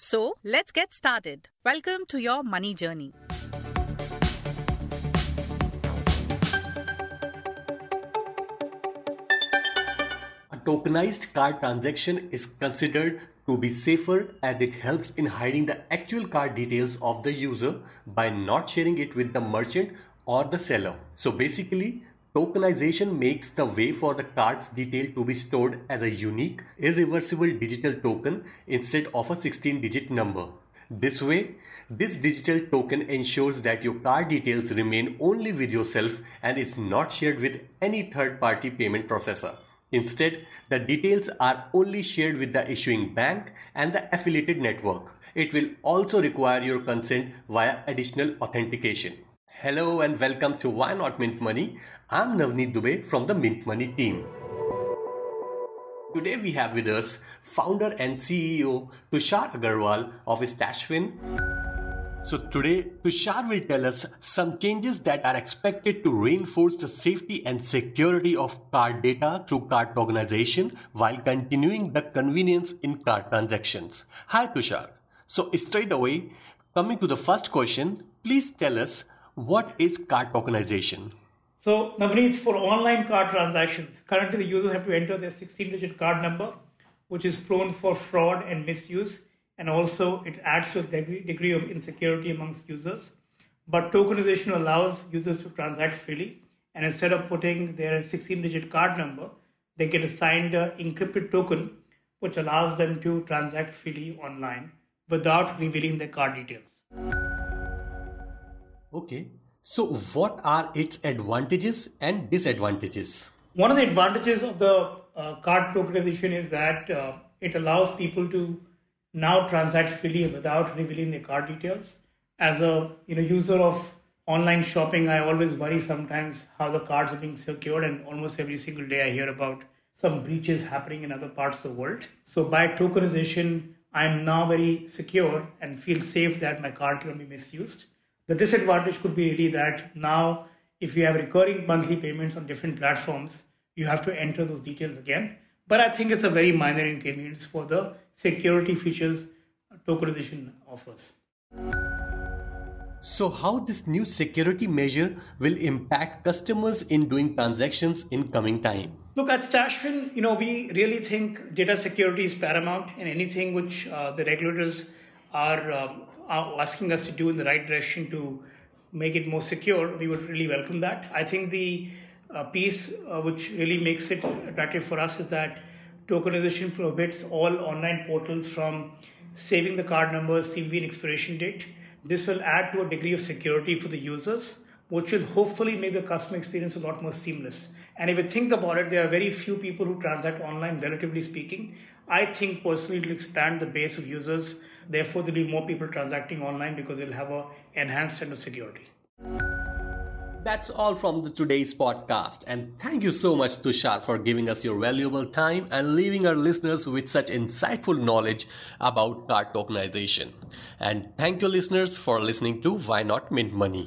So let's get started. Welcome to your money journey. A tokenized card transaction is considered to be safer as it helps in hiding the actual card details of the user by not sharing it with the merchant or the seller. So basically, tokenization makes the way for the card's detail to be stored as a unique, irreversible digital token instead of a 16 digit number. This way, this digital token ensures that your card details remain only with yourself and is not shared with any third party payment processor. Instead, the details are only shared with the issuing bank and the affiliated network. It will also require your consent via additional authentication. Hello and welcome to Why Not Mint Money. I'm Navneet Dubey from the Mint Money team. Today we have with us founder and CEO Tushar Agarwal of Stashfin. So today Tushar will tell us some changes that are expected to reinforce the safety and security of card data through card tokenization while continuing the convenience in card transactions. Hi Tushar. So straight away, coming to the first question, please tell us what is card tokenization? So, Navneet, for online card transactions, currently the users have to enter their 16 digit card number, which is prone for fraud and misuse. And also, it adds to a degree, of insecurity amongst users. But tokenization allows users to transact freely. And instead of putting their 16 digit card number, they get assigned an encrypted token, which allows them to transact freely online without revealing their card details. Okay. So, what are its advantages and disadvantages? One of the advantages of the uh, card tokenization is that uh, it allows people to now transact freely without revealing their card details. As a you know user of online shopping, I always worry sometimes how the cards are being secured, and almost every single day I hear about some breaches happening in other parts of the world. So by tokenization, I'm now very secure and feel safe that my card cannot be misused. The disadvantage could be really that now, if you have recurring monthly payments on different platforms, you have to enter those details again. But I think it's a very minor inconvenience for the security features tokenization offers. So, how this new security measure will impact customers in doing transactions in coming time? Look at Stashfin, you know, we really think data security is paramount, and anything which uh, the regulators are um, asking us to do in the right direction to make it more secure, we would really welcome that. I think the uh, piece uh, which really makes it attractive for us is that tokenization prohibits all online portals from saving the card number, CVV, and expiration date. This will add to a degree of security for the users, which will hopefully make the customer experience a lot more seamless. And if you think about it, there are very few people who transact online, relatively speaking. I think personally it will expand the base of users Therefore, there'll be more people transacting online because they'll have a enhanced sense of security. That's all from the today's podcast. And thank you so much, Tushar, for giving us your valuable time and leaving our listeners with such insightful knowledge about card tokenization. And thank you, listeners, for listening to Why Not Mint Money.